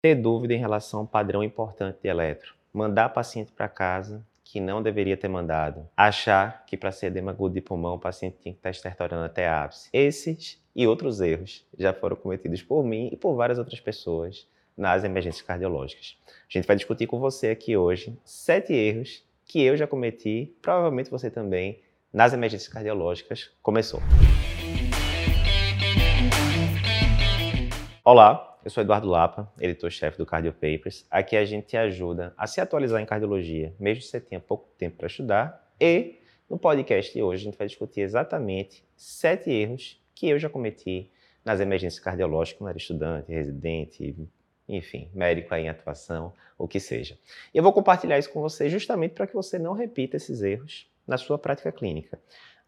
ter dúvida em relação ao padrão importante de eletro, mandar paciente para casa que não deveria ter mandado, achar que para ser edema agudo de pulmão o paciente tinha que estar estertorando até ápice. Esses e outros erros já foram cometidos por mim e por várias outras pessoas nas emergências cardiológicas. A gente vai discutir com você aqui hoje sete erros que eu já cometi, provavelmente você também, nas emergências cardiológicas. Começou! Olá, eu sou Eduardo Lapa, editor-chefe do Cardio Papers. Aqui a gente te ajuda a se atualizar em cardiologia, mesmo que você tenha pouco tempo para estudar. E no podcast de hoje a gente vai discutir exatamente sete erros que eu já cometi nas emergências cardiológicas quando era estudante, residente, enfim, médico em atuação, o que seja. E eu vou compartilhar isso com você justamente para que você não repita esses erros na sua prática clínica.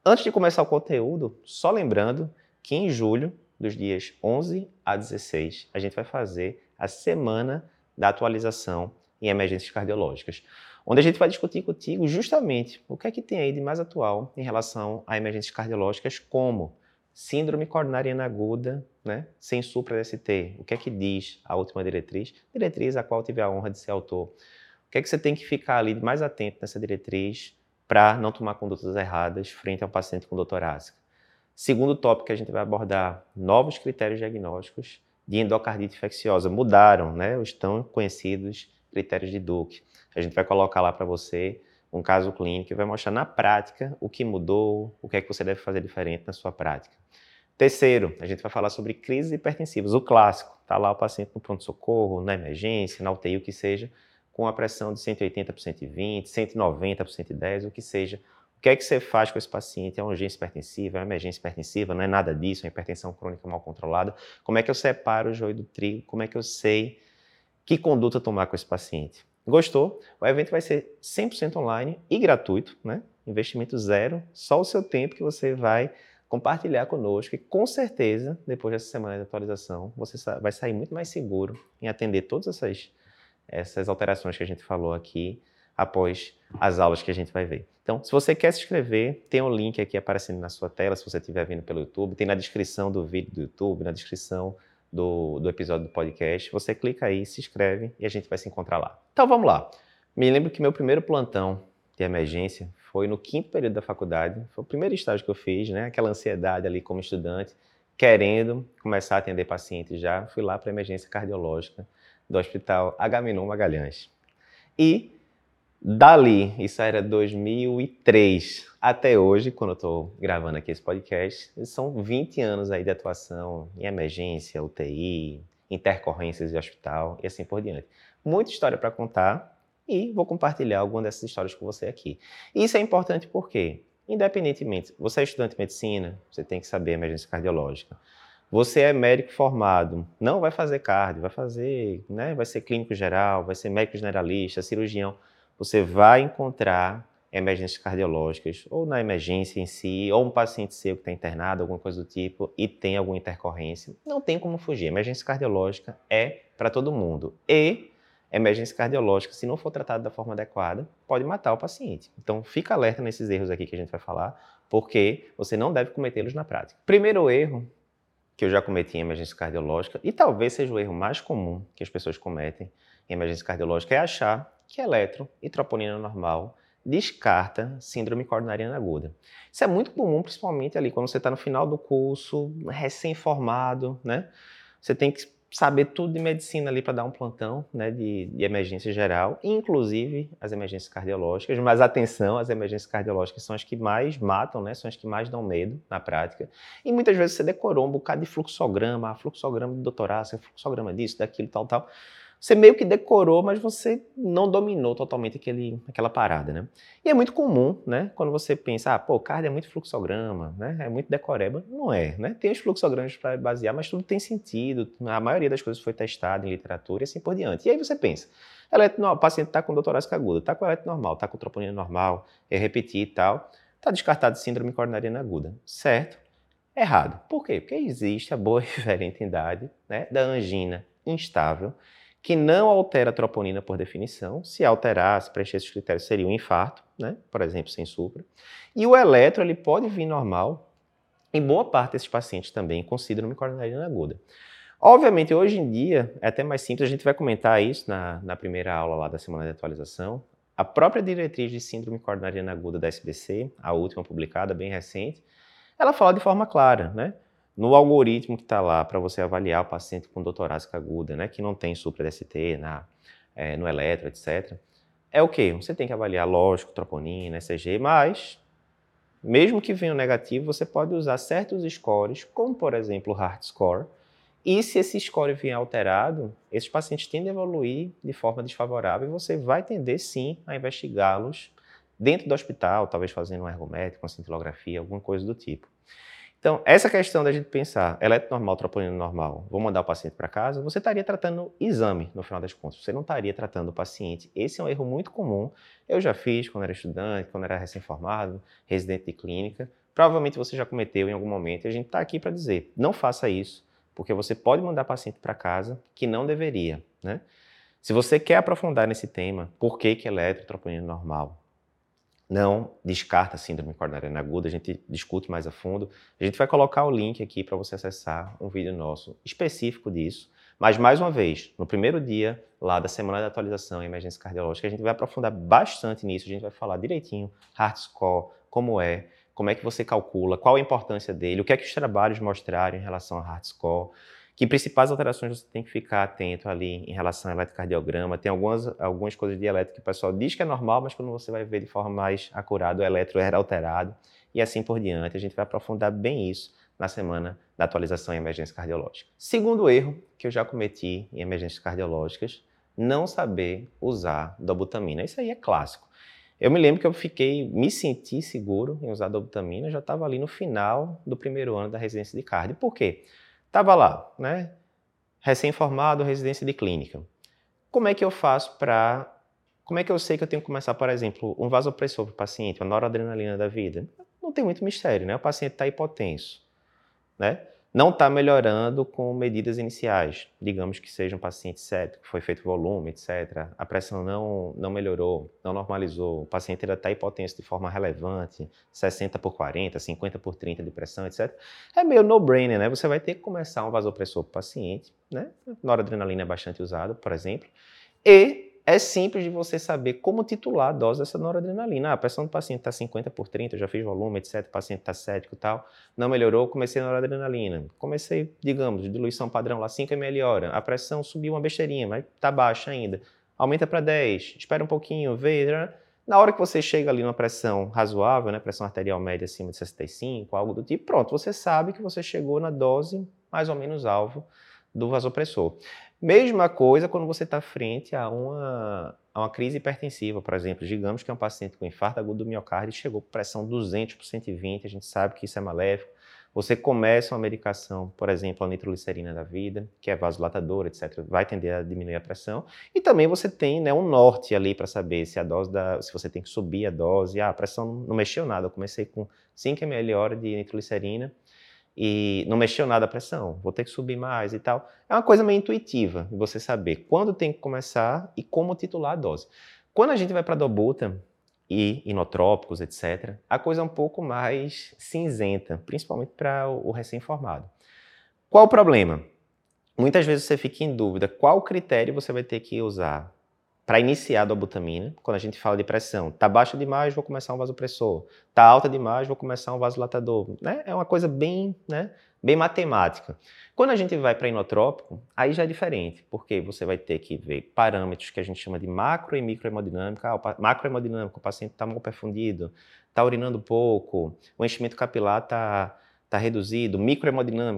Antes de começar o conteúdo, só lembrando que em julho dos dias 11 a 16, a gente vai fazer a semana da atualização em emergências cardiológicas, onde a gente vai discutir contigo justamente o que é que tem aí de mais atual em relação a emergências cardiológicas, como síndrome coronariana aguda, né, sem supra-DST. O que é que diz a última diretriz? Diretriz a qual tive a honra de ser autor. O que é que você tem que ficar ali mais atento nessa diretriz para não tomar condutas erradas frente ao paciente com dor torácica? Segundo tópico que a gente vai abordar, novos critérios diagnósticos de endocardite infecciosa. Mudaram, né, os tão conhecidos critérios de Duke. A gente vai colocar lá para você um caso clínico e vai mostrar na prática o que mudou, o que é que você deve fazer diferente na sua prática. Terceiro, a gente vai falar sobre crises hipertensivas, o clássico. Está lá o paciente no pronto-socorro, na emergência, na UTI, o que seja, com a pressão de 180 por 120, 190 por 110, o que seja que é que você faz com esse paciente? É uma urgência hipertensiva, é uma emergência hipertensiva, não é nada disso, é uma hipertensão crônica mal controlada. Como é que eu separo o joio do trigo? Como é que eu sei que conduta tomar com esse paciente? Gostou? O evento vai ser 100% online e gratuito, né? Investimento zero, só o seu tempo que você vai compartilhar conosco e com certeza, depois dessa semana de atualização, você vai sair muito mais seguro em atender todas essas, essas alterações que a gente falou aqui após as aulas que a gente vai ver. Então, se você quer se inscrever, tem um link aqui aparecendo na sua tela, se você estiver vendo pelo YouTube, tem na descrição do vídeo do YouTube, na descrição do, do episódio do podcast. Você clica aí, se inscreve e a gente vai se encontrar lá. Então, vamos lá. Me lembro que meu primeiro plantão de emergência foi no quinto período da faculdade. Foi o primeiro estágio que eu fiz, né? Aquela ansiedade ali como estudante, querendo começar a atender pacientes já. Fui lá para a emergência cardiológica do Hospital Agamenon Magalhães. E Dali, isso era 2003, até hoje, quando eu estou gravando aqui esse podcast, são 20 anos aí de atuação em emergência, UTI, intercorrências de hospital e assim por diante. Muita história para contar e vou compartilhar algumas dessas histórias com você aqui. Isso é importante porque, independentemente, você é estudante de medicina, você tem que saber emergência cardiológica. Você é médico formado, não vai fazer cardio, vai fazer, né, vai ser clínico geral, vai ser médico generalista, cirurgião você vai encontrar emergências cardiológicas, ou na emergência em si, ou um paciente seu que está internado, alguma coisa do tipo, e tem alguma intercorrência. Não tem como fugir. Emergência cardiológica é para todo mundo. E emergência cardiológica, se não for tratada da forma adequada, pode matar o paciente. Então, fica alerta nesses erros aqui que a gente vai falar, porque você não deve cometê-los na prática. Primeiro erro que eu já cometi em emergência cardiológica, e talvez seja o erro mais comum que as pessoas cometem em emergência cardiológica, é achar que eletro e troponina normal descarta síndrome coronariana aguda. Isso é muito comum, principalmente ali quando você está no final do curso, recém-formado, né? Você tem que saber tudo de medicina ali para dar um plantão né, de, de, emergência geral, inclusive as emergências cardiológicas, mas atenção, as emergências cardiológicas são as que mais matam, né, são as que mais dão medo na prática, e muitas vezes você decorou um bocado de fluxograma, fluxograma de doutorado, fluxograma disso, daquilo, tal, tal, você meio que decorou, mas você não dominou totalmente aquele, aquela parada, né? E é muito comum, né? Quando você pensa, ah, pô, cardio é muito fluxograma, né? É muito decoreba. Não é, né? Tem os fluxogramas para basear, mas tudo tem sentido. A maioria das coisas foi testada em literatura e assim por diante. E aí você pensa, o paciente está com doutorásica aguda, está com eletro normal, está com troponina normal, é repetir e tal, está descartado de síndrome coronariana aguda, certo? Errado. Por quê? Porque existe a boa e velha entidade né, da angina instável, que não altera a troponina por definição. Se alterasse, preencher esses critérios, seria um infarto, né? por exemplo, sem supra. E o eletro ele pode vir normal em boa parte desses pacientes também com síndrome coronariana aguda. Obviamente, hoje em dia, é até mais simples, a gente vai comentar isso na, na primeira aula lá da semana de atualização. A própria diretriz de síndrome coronariana aguda da SBC, a última publicada, bem recente, ela fala de forma clara, né? No algoritmo que está lá para você avaliar o paciente com dor torácica aguda, né, que não tem supra-DST na, é, no eletro, etc., é o quê? Você tem que avaliar, lógico, troponina, ECG, mas mesmo que venha um negativo, você pode usar certos scores, como por exemplo o Heart Score, e se esse score vier alterado, esses pacientes tendem a evoluir de forma desfavorável e você vai tender sim a investigá-los dentro do hospital, talvez fazendo um ergométrico, uma cintilografia, alguma coisa do tipo. Então, essa questão da gente pensar eletro normal, troponina normal, vou mandar o paciente para casa, você estaria tratando exame, no final das contas. Você não estaria tratando o paciente. Esse é um erro muito comum. Eu já fiz quando era estudante, quando era recém-formado, residente de clínica. Provavelmente você já cometeu em algum momento e a gente está aqui para dizer, não faça isso, porque você pode mandar paciente para casa que não deveria, né? Se você quer aprofundar nesse tema, por que que eletro, troponina normal? Não descarta a síndrome coronariana aguda, a gente discute mais a fundo. A gente vai colocar o link aqui para você acessar um vídeo nosso específico disso. Mas, mais uma vez, no primeiro dia lá da semana de atualização em emergência cardiológica, a gente vai aprofundar bastante nisso, a gente vai falar direitinho, heart score, como é, como é que você calcula, qual a importância dele, o que é que os trabalhos mostraram em relação ao heart score, que principais alterações você tem que ficar atento ali em relação ao eletrocardiograma. Tem algumas, algumas coisas de eletro que o pessoal diz que é normal, mas quando você vai ver de forma mais acurada, o eletro era alterado e assim por diante. A gente vai aprofundar bem isso na semana da atualização em emergência cardiológica. Segundo erro que eu já cometi em emergências cardiológicas, não saber usar dobutamina. Isso aí é clássico. Eu me lembro que eu fiquei, me senti seguro em usar dobutamina, já estava ali no final do primeiro ano da residência de cardio. Por quê? Estava lá, né? Recém-formado, residência de clínica. Como é que eu faço para. Como é que eu sei que eu tenho que começar, por exemplo, um vasopressor para o paciente, uma noradrenalina da vida? Não tem muito mistério, né? O paciente está hipotenso, né? Não está melhorando com medidas iniciais. Digamos que seja um paciente séptico, foi feito volume, etc. A pressão não, não melhorou, não normalizou, o paciente ainda está hipotenso de forma relevante, 60 por 40, 50 por 30 de pressão, etc. É meio no-brainer, né? Você vai ter que começar um vasopressor para o paciente, né? Noradrenalina é bastante usado, por exemplo. E é simples de você saber como titular a dose dessa noradrenalina. Ah, a pressão do paciente está 50 por 30, eu já fiz volume, etc. O paciente está cético e tal. Não melhorou, comecei a noradrenalina. Comecei, digamos, diluição padrão lá, 5 ml hora. A pressão subiu uma besteirinha, mas está baixa ainda. Aumenta para 10, espera um pouquinho, vê. Na hora que você chega ali numa pressão razoável, né, pressão arterial média acima de 65, algo do tipo, pronto, você sabe que você chegou na dose mais ou menos alvo do vasopressor. Mesma coisa quando você está frente a uma, a uma crise hipertensiva, por exemplo. Digamos que é um paciente com infarto agudo do miocárdio e chegou com pressão 200 por 120, a gente sabe que isso é maléfico. Você começa uma medicação, por exemplo, a nitroglicerina da vida, que é vasodilatadora, etc., vai tender a diminuir a pressão. E também você tem né, um norte ali para saber se a dose da, se você tem que subir a dose. Ah, a pressão não mexeu nada, eu comecei com 5 ml hora de nitroglicerina, e não mexeu nada a pressão, vou ter que subir mais e tal. É uma coisa meio intuitiva você saber quando tem que começar e como titular a dose. Quando a gente vai para dobuta e inotrópicos, etc., a coisa é um pouco mais cinzenta, principalmente para o recém-formado. Qual o problema? Muitas vezes você fica em dúvida qual critério você vai ter que usar para iniciar a dobutamina, quando a gente fala de pressão, tá baixa demais, vou começar um vasopressor. Tá alta demais, vou começar um vasodilatador. Né? É uma coisa bem, né, bem matemática. Quando a gente vai para inotrópico, aí já é diferente, porque você vai ter que ver parâmetros que a gente chama de macro e microhemodinâmica. Ah, o macrohemodinâmico, o paciente está mal perfundido, está urinando pouco, o enchimento capilar está tá reduzido,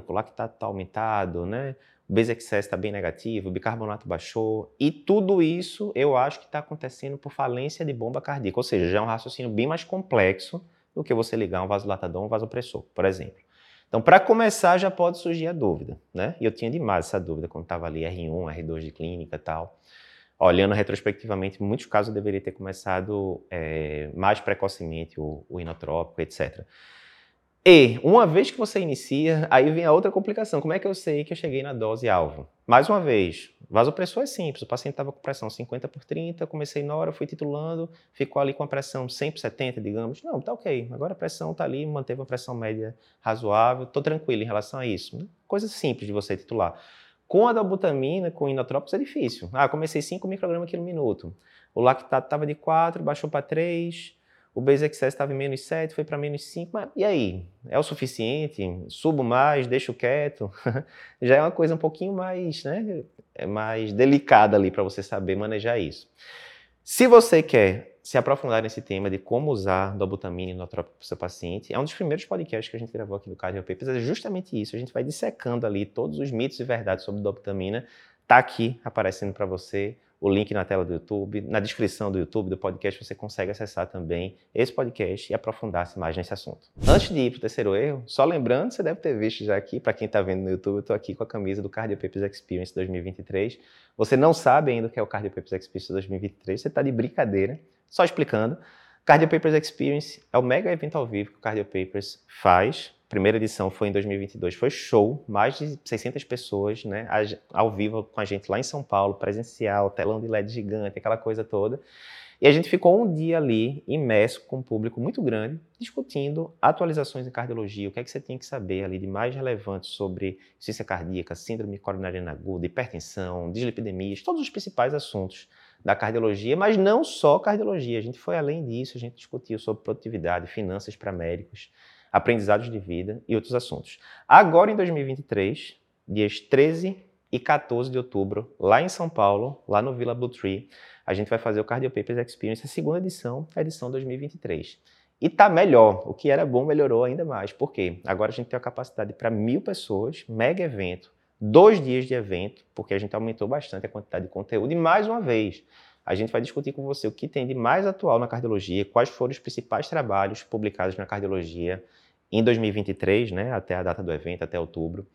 lá que está tá aumentado, né? O base está bem negativo, o bicarbonato baixou, e tudo isso eu acho que está acontecendo por falência de bomba cardíaca, ou seja, já é um raciocínio bem mais complexo do que você ligar um vasodilatador ou um vasopressor, por exemplo. Então, para começar, já pode surgir a dúvida, né? E eu tinha demais essa dúvida quando estava ali R1, R2 de clínica tal. Olhando retrospectivamente, em muitos casos eu deveria ter começado é, mais precocemente o, o inotrópico, etc. E, uma vez que você inicia, aí vem a outra complicação. Como é que eu sei que eu cheguei na dose alvo? Mais uma vez, vasopressor é simples. O paciente estava com pressão 50 por 30, comecei na hora, fui titulando, ficou ali com a pressão 100 por 70, digamos. Não, tá ok. Agora a pressão está ali, manteve uma pressão média razoável, estou tranquilo em relação a isso. Coisa simples de você titular. Com a dobutamina, com inotrópicos, é difícil. Ah, comecei 5 microgramas quilo minuto. O lactato estava de 4, baixou para 3, o base excess estava em menos 7, foi para menos 5, mas e aí? É o suficiente? Subo mais, deixo quieto? Já é uma coisa um pouquinho mais, né, é mais delicada ali para você saber manejar isso. Se você quer se aprofundar nesse tema de como usar dobutamina e inotrópico para o seu paciente, é um dos primeiros podcasts que a gente gravou aqui no Cardio Papers, é justamente isso. A gente vai dissecando ali todos os mitos e verdades sobre dobutamina. Tá aqui aparecendo para você o link na tela do YouTube, na descrição do YouTube do podcast você consegue acessar também esse podcast e aprofundar-se mais nesse assunto. Antes de ir para o terceiro erro, só lembrando, você deve ter visto já aqui, para quem está vendo no YouTube, eu estou aqui com a camisa do Cardio Papers Experience 2023. Você não sabe ainda o que é o Cardio Papers Experience 2023, você está de brincadeira, só explicando. Cardio Papers Experience é o mega evento ao vivo que o Cardio Papers faz primeira edição foi em 2022, foi show, mais de 600 pessoas, né, ao vivo com a gente lá em São Paulo, presencial, telão de LED gigante, aquela coisa toda. E a gente ficou um dia ali, imerso com um público muito grande, discutindo atualizações em cardiologia, o que é que você tem que saber ali de mais relevante sobre insuficiência cardíaca, síndrome coronariana aguda, hipertensão, dislipidemias, todos os principais assuntos da cardiologia, mas não só cardiologia. A gente foi além disso, a gente discutiu sobre produtividade, finanças para médicos, aprendizados de vida e outros assuntos. Agora, em 2023, dias 13 e 14 de outubro, lá em São Paulo, lá no Villa Blue Tree, a gente vai fazer o Cardio Papers Experience, a segunda edição, a edição 2023. E tá melhor, o que era bom melhorou ainda mais. Por quê? Agora a gente tem a capacidade para mil pessoas, mega evento, dois dias de evento, porque a gente aumentou bastante a quantidade de conteúdo. E mais uma vez, a gente vai discutir com você o que tem de mais atual na cardiologia, quais foram os principais trabalhos publicados na cardiologia em 2023, né, até a data do evento, até outubro.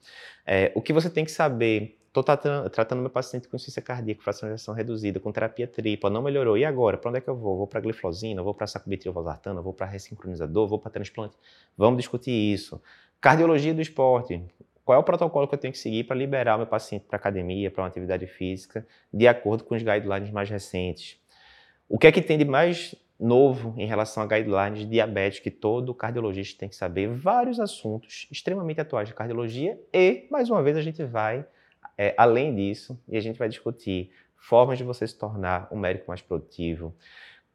É, o que você tem que saber Estou tratando, tratando meu paciente com insuficiência cardíaca, ejeção reduzida, com terapia tripla, não melhorou. E agora? Para onde é que eu vou? Vou para gliflozina, vou para sacubitril valsartana, vou para ressincronizador, vou para transplante? Vamos discutir isso. Cardiologia do esporte. Qual é o protocolo que eu tenho que seguir para liberar meu paciente para academia, para uma atividade física, de acordo com os guidelines mais recentes? O que é que tem de mais novo em relação a guidelines de diabetes que todo cardiologista tem que saber, vários assuntos extremamente atuais de cardiologia e, mais uma vez, a gente vai é, além disso e a gente vai discutir formas de você se tornar um médico mais produtivo,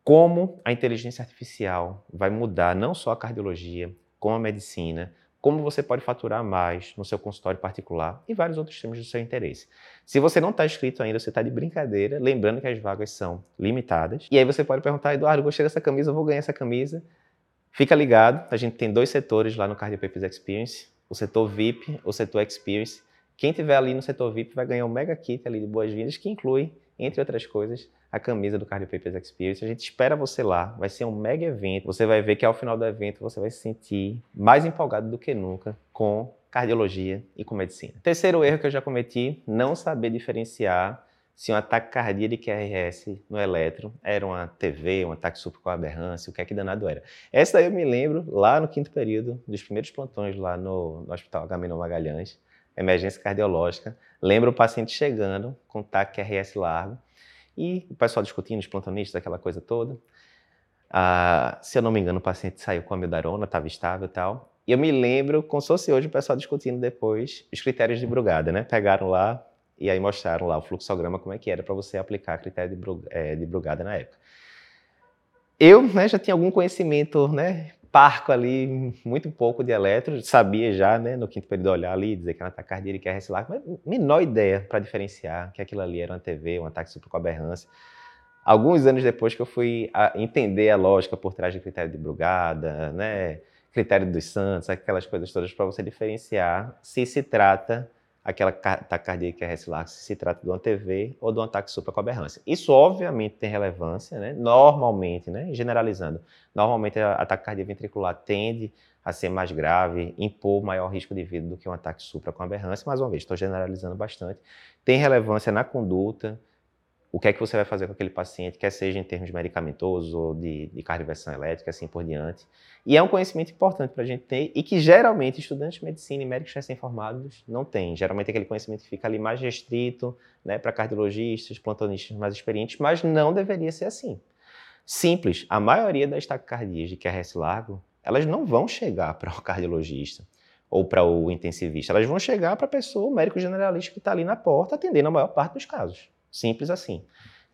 como a inteligência artificial vai mudar não só a cardiologia, como a medicina, como você pode faturar mais no seu consultório particular e vários outros temas do seu interesse. Se você não está inscrito ainda, você está de brincadeira, lembrando que as vagas são limitadas. E aí você pode perguntar, Eduardo, gostei dessa camisa, vou ganhar essa camisa. Fica ligado, a gente tem dois setores lá no Cardio Papers Experience, o setor VIP, o setor Experience. Quem tiver ali no setor VIP vai ganhar um mega kit ali de boas-vindas que inclui, entre outras coisas, a camisa do Cardio Papers Experience. A gente espera você lá, vai ser um mega evento. Você vai ver que ao final do evento você vai se sentir mais empolgado do que nunca com cardiologia e com medicina. Terceiro erro que eu já cometi, não saber diferenciar se um ataque cardíaco QRS no eletro era uma TV, um ataque com aberrância, o que é que danado era. Essa daí eu me lembro lá no quinto período, dos primeiros plantões lá no, no Hospital Agamenon Magalhães, emergência cardiológica. Lembro o paciente chegando com ataque QRS largo, e o pessoal discutindo, os plantonistas, aquela coisa toda. Ah, se eu não me engano, o paciente saiu com a mildarona, estava estável e tal. E eu me lembro, como se fosse hoje, o pessoal discutindo depois os critérios de Brugada, né? Pegaram lá e aí mostraram lá o fluxograma, como é que era para você aplicar critério de, é, de Brugada na época. Eu né, já tinha algum conhecimento né, parco ali, muito pouco de eletro, sabia já, né, no quinto período olhar ali, dizer que era ataque cardíaco e que RS largo, mas menor ideia para diferenciar que aquilo ali era uma TV, um ataque supracoaberrância. Alguns anos depois que eu fui entender a lógica por trás do critério de Brugada, né, critério dos Santos, aquelas coisas todas para você diferenciar se se trata aquela taquicardia que é se se trata de uma TV ou de um ataque supracoaberrância. Isso obviamente tem relevância, né? normalmente, né? generalizando, normalmente a taquicardia ventricular tende a ser mais grave, impor maior risco de vida do que um ataque supra com aberrância, mais uma vez, estou generalizando bastante. Tem relevância na conduta, o que é que você vai fazer com aquele paciente, quer seja em termos medicamentosos ou de, de cardioversão elétrica, assim por diante. E é um conhecimento importante para a gente ter e que geralmente estudantes de medicina e médicos recém-formados não têm. Geralmente é aquele conhecimento que fica ali mais restrito né, para cardiologistas, plantonistas mais experientes, mas não deveria ser assim. Simples, a maioria das taquicardias de QRS largo, elas não vão chegar para o cardiologista ou para o intensivista. Elas vão chegar para a pessoa, o médico generalista que está ali na porta, atendendo a maior parte dos casos. Simples assim.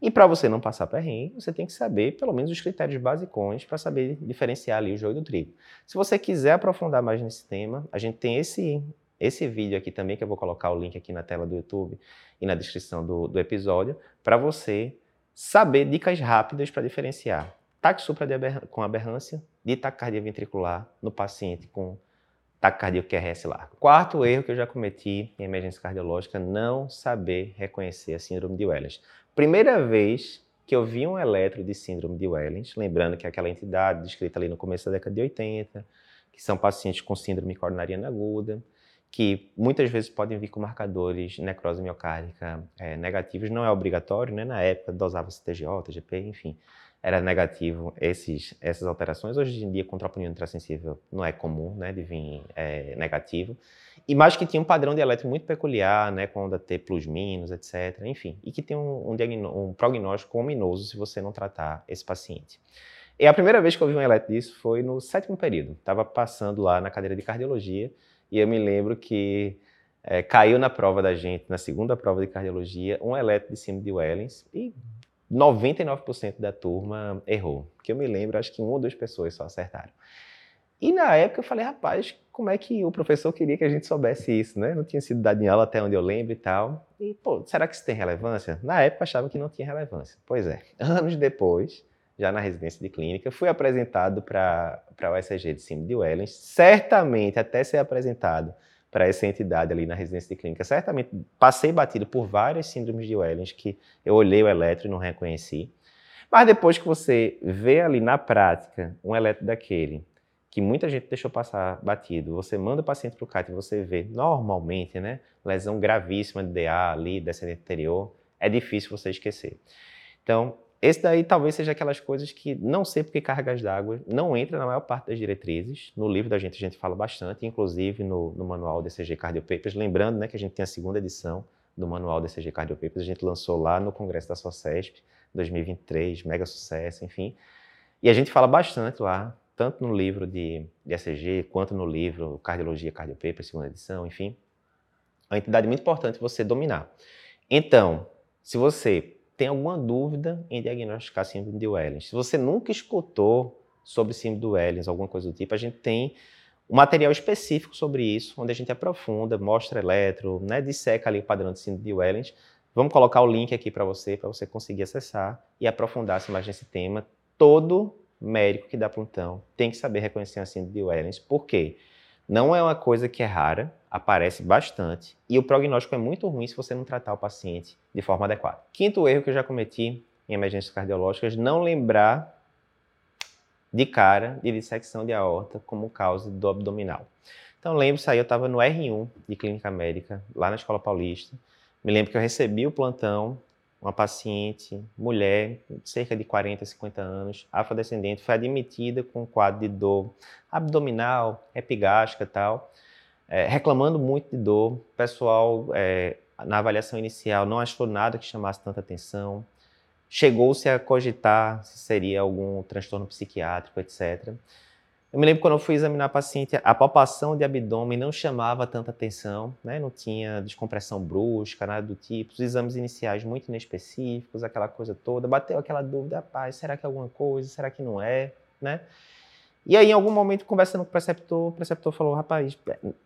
E para você não passar perrengue, você tem que saber pelo menos os critérios basicões para saber diferenciar ali o joio do trigo. Se você quiser aprofundar mais nesse tema, a gente tem esse, esse vídeo aqui também, que eu vou colocar o link aqui na tela do YouTube e na descrição do, do episódio, para você saber dicas rápidas para diferenciar taxupra com aberrância de taquicardia ventricular no paciente com taquicardia QRS largo. Quarto erro que eu já cometi em emergência cardiológica, não saber reconhecer a síndrome de Wellens. Primeira vez que eu vi um eletro de síndrome de Wellens, lembrando que é aquela entidade descrita ali no começo da década de 80, que são pacientes com síndrome coronariana aguda, que muitas vezes podem vir com marcadores necrose miocárdica é, negativos, não é obrigatório, né? na época dosava-se TGO, TGP, enfim, era negativo esses, essas alterações. Hoje em dia, com troponina ultrassensível não é comum né, de vir é, negativo. E mais que tinha um padrão de eletro muito peculiar, né, com onda T plus minus, etc. Enfim, e que tem um, um, um prognóstico ominoso se você não tratar esse paciente. E a primeira vez que eu vi um eletro disso foi no sétimo período. Estava passando lá na cadeira de cardiologia e eu me lembro que é, caiu na prova da gente, na segunda prova de cardiologia, um eletro de cima de Wellens e 99% da turma errou. Que eu me lembro, acho que uma ou duas pessoas só acertaram. E na época eu falei, rapaz, como é que o professor queria que a gente soubesse isso, né? Não tinha sido dado em aula até onde eu lembro e tal. E, pô, será que isso tem relevância? Na época achava que não tinha relevância. Pois é, anos depois, já na residência de clínica, fui apresentado para o ECG de cima de Wellens, certamente até ser apresentado para essa entidade ali na residência de clínica. Certamente passei batido por várias síndromes de Wellens que eu olhei o eletro e não reconheci. Mas depois que você vê ali na prática um eletro daquele, que muita gente deixou passar batido, você manda o paciente para o CAT e você vê normalmente, né, lesão gravíssima de DA ali, descendente anterior, é difícil você esquecer. Então, esse daí talvez seja aquelas coisas que não sei porque cargas d'água não entra na maior parte das diretrizes. No livro da gente a gente fala bastante, inclusive no, no manual DCG Cardio Papers. Lembrando né, que a gente tem a segunda edição do manual DCG Cardio Papers, a gente lançou lá no Congresso da SOCESP 2023, mega sucesso, enfim. E a gente fala bastante lá, tanto no livro de, de ECG, quanto no livro Cardiologia Cardio Papers, segunda edição, enfim. É uma entidade muito importante você dominar. Então, se você tem alguma dúvida em diagnosticar síndrome de Wellens. Se você nunca escutou sobre síndrome de Wellens, alguma coisa do tipo, a gente tem um material específico sobre isso, onde a gente aprofunda, mostra eletro, né, disseca ali o padrão de síndrome de Wellens. Vamos colocar o link aqui para você, para você conseguir acessar e aprofundar-se mais nesse tema. Todo médico que dá plantão tem que saber reconhecer a síndrome de Wellens. Por quê? Não é uma coisa que é rara, aparece bastante e o prognóstico é muito ruim se você não tratar o paciente de forma adequada. Quinto erro que eu já cometi em emergências cardiológicas, não lembrar de cara de dissecção de aorta como causa do abdominal. Então lembro-se aí, eu estava no R1 de clínica médica, lá na Escola Paulista. Me lembro que eu recebi o plantão uma paciente, mulher, cerca de 40, 50 anos, afrodescendente, foi admitida com um quadro de dor abdominal, epigástrica e tal, é, reclamando muito de dor. O pessoal, é, na avaliação inicial, não achou nada que chamasse tanta atenção. Chegou-se a cogitar se seria algum transtorno psiquiátrico, etc. Eu me lembro quando eu fui examinar a paciente, a palpação de abdômen não chamava tanta atenção, né? não tinha descompressão brusca, nada do tipo, os exames iniciais muito inespecíficos, aquela coisa toda, bateu aquela dúvida, rapaz, será que é alguma coisa, será que não é, né? E aí, em algum momento, conversando com o preceptor, o preceptor falou, rapaz,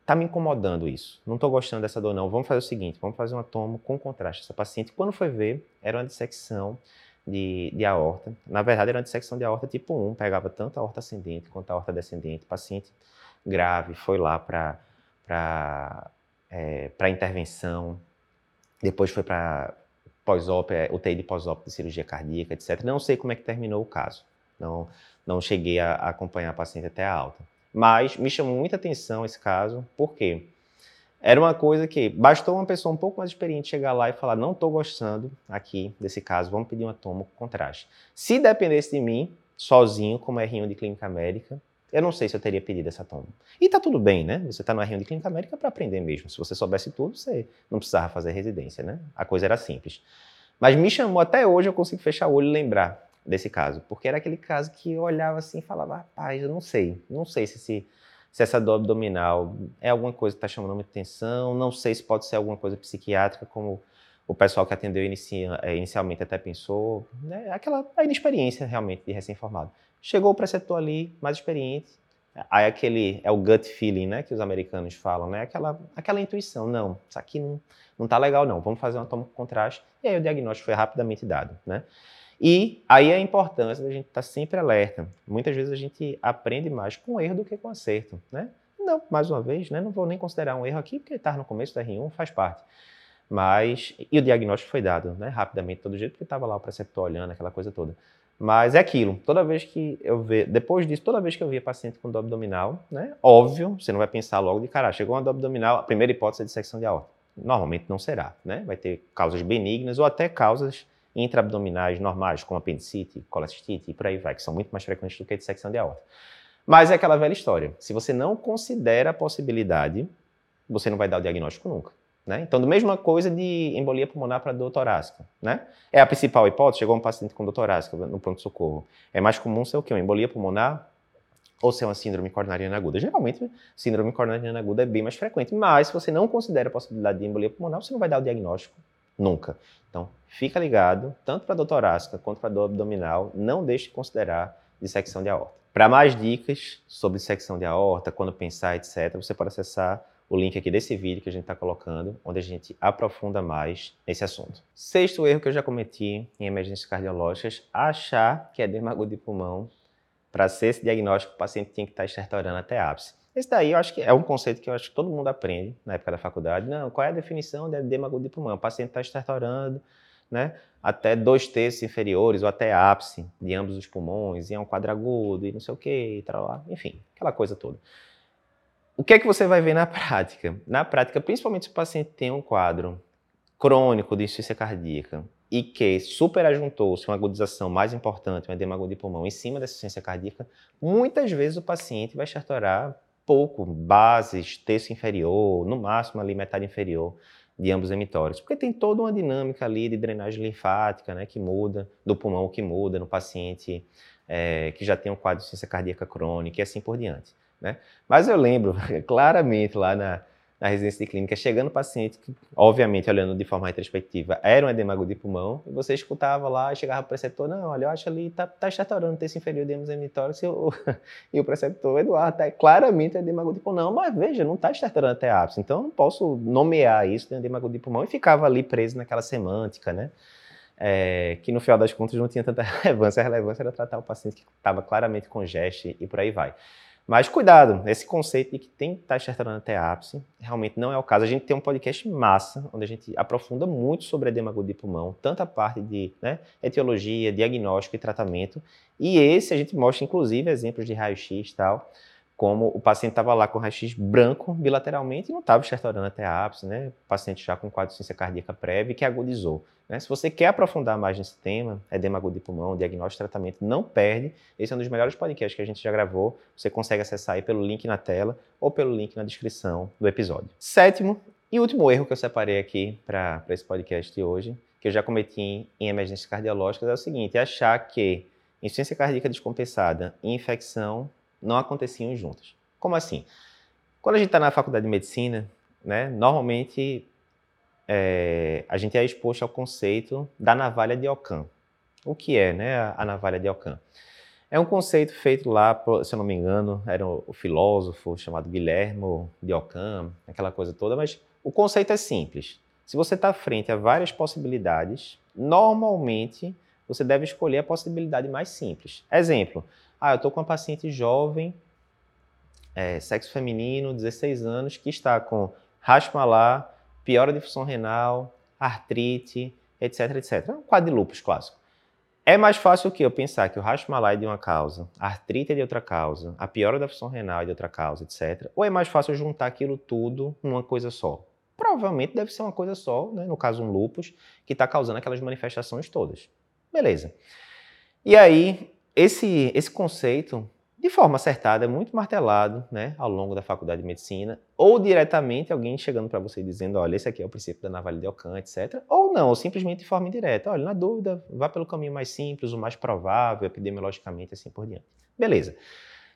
tá me incomodando isso, não tô gostando dessa dor não, vamos fazer o seguinte, vamos fazer uma toma com contraste. Essa paciente, quando foi ver, era uma dissecção de, de aorta. Na verdade, era uma dissecção de aorta tipo 1, pegava tanto a aorta ascendente quanto a aorta descendente. Paciente grave, foi lá para é, intervenção, depois foi para pós-op, é, UTI de pós-op de cirurgia cardíaca, etc. Não sei como é que terminou o caso. Não, não cheguei a, a acompanhar a paciente até a alta. Mas me chamou muita atenção esse caso, por quê? Era uma coisa que bastou uma pessoa um pouco mais experiente chegar lá e falar: não estou gostando aqui desse caso, vamos pedir uma toma com contraste. Se dependesse de mim, sozinho, como R1 de clínica médica, eu não sei se eu teria pedido essa toma. E tá tudo bem, né? Você está no R1 de clínica médica para aprender mesmo. Se você soubesse tudo, você não precisava fazer residência, né? A coisa era simples. Mas me chamou, até hoje eu consigo fechar o olho e lembrar desse caso, porque era aquele caso que eu olhava assim e falava: rapaz, eu não sei, não sei se se essa dor abdominal é alguma coisa que está chamando muita atenção, não sei se pode ser alguma coisa psiquiátrica, como o pessoal que atendeu é, inicialmente até pensou, né? aquela a inexperiência realmente de recém-formado. Chegou o preceptor ali, mais experiente, aí aquele, é o gut feeling, né, que os americanos falam, né, aquela, aquela intuição, não, isso aqui não, não tá legal não, vamos fazer uma toma com contraste, e aí o diagnóstico foi rapidamente dado, né. E aí a importância da gente estar tá sempre alerta. Muitas vezes a gente aprende mais com erro do que com acerto, né? Não, mais uma vez, né? Não vou nem considerar um erro aqui, porque estar no começo do R1 faz parte. Mas, e o diagnóstico foi dado, né? Rapidamente, todo jeito, porque estava lá o preceptor olhando, aquela coisa toda. Mas é aquilo, toda vez que eu ver, depois disso, toda vez que eu via paciente com dor abdominal, né? Óbvio, você não vai pensar logo de cara, chegou uma dor abdominal, a primeira hipótese é dissecção de aorta. Normalmente não será, né? Vai ter causas benignas ou até causas intraabdominais normais, como apendicite, colestite e por aí vai, que são muito mais frequentes do que a dissecção de aorta. Mas é aquela velha história. Se você não considera a possibilidade, você não vai dar o diagnóstico nunca. Né? Então, a mesma coisa de embolia pulmonar para dor torácica. Né? É a principal hipótese, chegou um paciente com dor torácica no pronto-socorro. É mais comum ser o quê? Uma embolia pulmonar ou ser uma síndrome coronariana aguda. Geralmente, síndrome coronariana aguda é bem mais frequente, mas se você não considera a possibilidade de embolia pulmonar, você não vai dar o diagnóstico nunca. Então, fica ligado, tanto para a dor torácica quanto para a dor abdominal, não deixe de considerar dissecção de aorta. Para mais dicas sobre dissecção de aorta, quando pensar, etc., você pode acessar o link aqui desse vídeo que a gente está colocando, onde a gente aprofunda mais nesse assunto. Sexto erro que eu já cometi em emergências cardiológicas, achar que é edema agudo de pulmão, para ser esse diagnóstico, o paciente tinha que estar estertorando até ápice. Esse daí eu acho que é um conceito que eu acho que todo mundo aprende na época da faculdade. Não, qual é a definição de edema de pulmão? O paciente está estertorando, né, até dois terços inferiores ou até ápice de ambos os pulmões, e é um quadragudo, e não sei o que, e tal, lá. enfim, aquela coisa toda. O que é que você vai ver na prática? Na prática, principalmente se o paciente tem um quadro crônico de insuficiência cardíaca e que superajuntou-se uma agudização mais importante, um edema agudo de pulmão, em cima da insuficiência cardíaca, muitas vezes o paciente vai chartorar pouco, bases, terço inferior, no máximo ali metade inferior de ambos os emitórios, porque tem toda uma dinâmica ali de drenagem linfática, né, que muda, do pulmão que muda no paciente é, que já tem um quadro de insuficiência cardíaca crônica e assim por diante. Né? Mas eu lembro claramente lá na, na residência de clínica, chegando paciente, que, obviamente, olhando de forma retrospectiva, era um edema de pulmão, e você escutava lá, e chegava o preceptor, não, olha, eu acho ali, tá, tá o terço inferior de emitórios, e o, e o preceptor, Eduardo, tá claramente edema de pulmão, mas veja, não tá estertorando até ápice, então eu não posso nomear isso de edema de pulmão, e ficava ali preso naquela semântica, né? É, que no final das contas não tinha tanta relevância, a relevância era tratar o paciente que estava claramente com geste e por aí vai. Mas cuidado, esse conceito de que tem que estar estertorando até ápice, realmente não é o caso. A gente tem um podcast massa, onde a gente aprofunda muito sobre edema agudo de pulmão, tanto a parte de né, etiologia, diagnóstico e tratamento. E esse a gente mostra, inclusive, exemplos de raio-x e tal, como o paciente estava lá com raio-x branco bilateralmente e não estava estertorando até ápice, né? O paciente já com quadro de ciência cardíaca prévia que agudizou. Né? Se você quer aprofundar mais nesse tema, edema agudo de pulmão, diagnóstico e tratamento, não perde. Esse é um dos melhores podcasts que a gente já gravou. Você consegue acessar aí pelo link na tela ou pelo link na descrição do episódio. Sétimo e último erro que eu separei aqui para esse podcast de hoje, que eu já cometi em, em emergências cardiológicas, é o seguinte: é achar que insuficiência cardíaca descompensada e infecção não aconteciam juntas. Como assim? Quando a gente está na faculdade de medicina, né, normalmente é, a gente é exposto ao conceito da navalha de Ockham. O que é né, a, a navalha de Ockham? É um conceito feito lá, se eu não me engano, era o, filósofo chamado Guilherme de Ockham, aquela coisa toda, mas o conceito é simples. Se você está frente a várias possibilidades, normalmente você deve escolher a possibilidade mais simples. Exemplo, ah, eu estou com uma paciente jovem, é, sexo feminino, 16 anos, que está com Hashmallah, piora de função renal, artrite, etc, etc. É um quadro de lúpus clássico. É mais fácil que eu pensar que o Hashmallah é de uma causa, a artrite é de outra causa, a piora da função renal é de outra causa, etc. Ou é mais fácil juntar aquilo tudo numa coisa só? Provavelmente deve ser uma coisa só, né? no caso um lúpus, que está causando aquelas manifestações todas. Beleza. E aí, esse, esse conceito, de forma acertada, é muito martelado né, ao longo da faculdade de medicina, ou diretamente alguém chegando para você dizendo, olha, esse aqui é o princípio da navalha de Ockham, etc. Ou não, ou simplesmente de forma indireta. Olha, na dúvida, vá pelo caminho mais simples, o mais provável, epidemiologicamente, assim por diante. Beleza.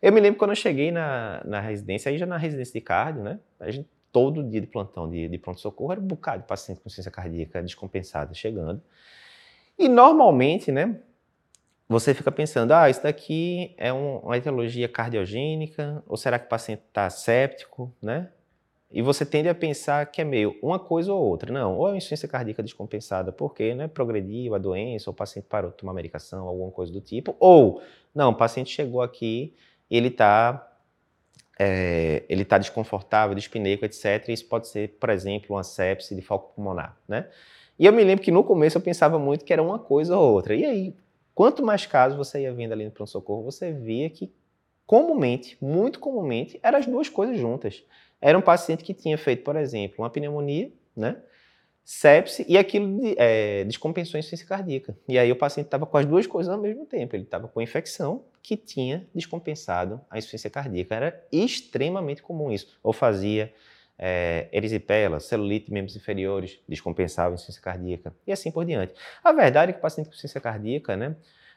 Eu me lembro quando eu cheguei na, na residência, aí já na residência de cardio, né? A gente, todo dia de plantão de, de pronto-socorro, era um bocado de paciente com ciência cardíaca descompensada chegando. E normalmente, né, você fica pensando, ah, isso daqui é um, uma etiologia cardiogênica, ou será que o paciente está séptico, né? E você tende a pensar que é meio uma coisa ou outra. Não, ou é uma insuficiência cardíaca descompensada porque né, progrediu a doença, ou o paciente parou de tomar medicação, alguma coisa do tipo. Ou, não, o paciente chegou aqui ele está é, ele está desconfortável, dispneico, etc. E isso pode ser, por exemplo, uma sepse de foco pulmonar, né? E eu me lembro que no começo eu pensava muito que era uma coisa ou outra. E aí, quanto mais casos você ia vendo ali no pronto-socorro, você via que comumente, muito comumente, eram as duas coisas juntas. Era um paciente que tinha feito, por exemplo, uma pneumonia, né? sepse e aquilo é, descompensou a insuficiência cardíaca. E aí o paciente estava com as duas coisas ao mesmo tempo. Ele estava com infecção que tinha descompensado a insuficiência cardíaca. Era extremamente comum isso. Ou fazia é, erisipela, celulite membros inferiores, descompensava a insuficiência cardíaca e assim por diante. A verdade é que o paciente com insuficiência cardíaca, né,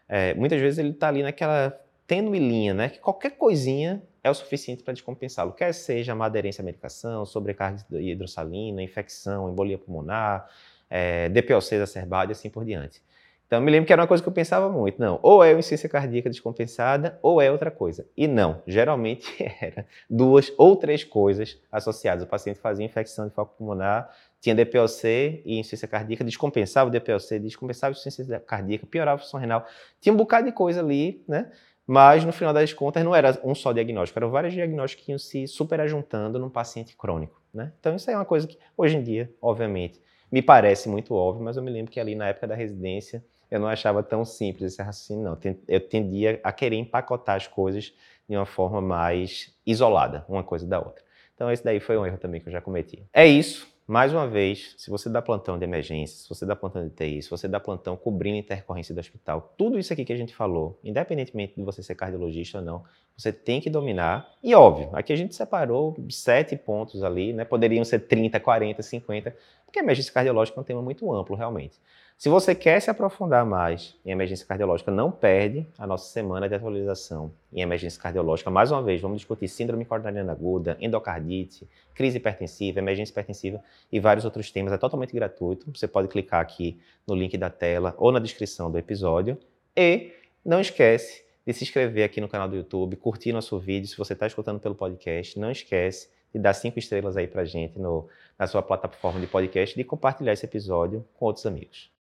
é, muitas vezes ele está ali naquela tênue linha, né, que qualquer coisinha é o suficiente para descompensá-lo, quer seja uma aderência à medicação, sobrecarga hidrossalina, infecção, embolia pulmonar, é, DPOC exacerbado e assim por diante. Então, eu me lembro que era uma coisa que eu pensava muito. Não, ou é insuficiência cardíaca descompensada, ou é outra coisa. E não, geralmente era duas ou três coisas associadas. O paciente fazia infecção de foco pulmonar, tinha DPOC e insuficiência cardíaca, descompensava o DPOC, descompensava a insuficiência cardíaca, piorava a função renal. Tinha um bocado de coisa ali, né? Mas, no final das contas, não era um só diagnóstico, eram vários diagnósticos que iam se superajuntando num paciente crônico. Né? Então, isso é uma coisa que, hoje em dia, obviamente, me parece muito óbvio, mas eu me lembro que ali na época da residência eu não achava tão simples esse raciocínio, não. Eu tendia a querer empacotar as coisas de uma forma mais isolada, uma coisa da outra. Então, esse daí foi um erro também que eu já cometi. É isso. Mais uma vez, se você dá plantão de emergência, se você dá plantão de TI, se você dá plantão cobrindo intercorrência do hospital, tudo isso aqui que a gente falou, independentemente de você ser cardiologista ou não, você tem que dominar. E óbvio, aqui a gente separou sete pontos ali, né? Poderiam ser 30, 40, 50, porque a emergência cardiológica é um tema muito amplo, realmente. Se você quer se aprofundar mais em emergência cardiológica, não perde a nossa semana de atualização em emergência cardiológica. Mais uma vez, vamos discutir síndrome coronariana aguda, endocardite, crise hipertensiva, emergência hipertensiva e vários outros temas. É totalmente gratuito. Você pode clicar aqui no link da tela ou na descrição do episódio. E não esquece de se inscrever aqui no canal do YouTube, curtir nosso vídeo. Se você está escutando pelo podcast, não esquece de dar cinco estrelas aí para gente no, na sua plataforma de podcast e de compartilhar esse episódio com outros amigos.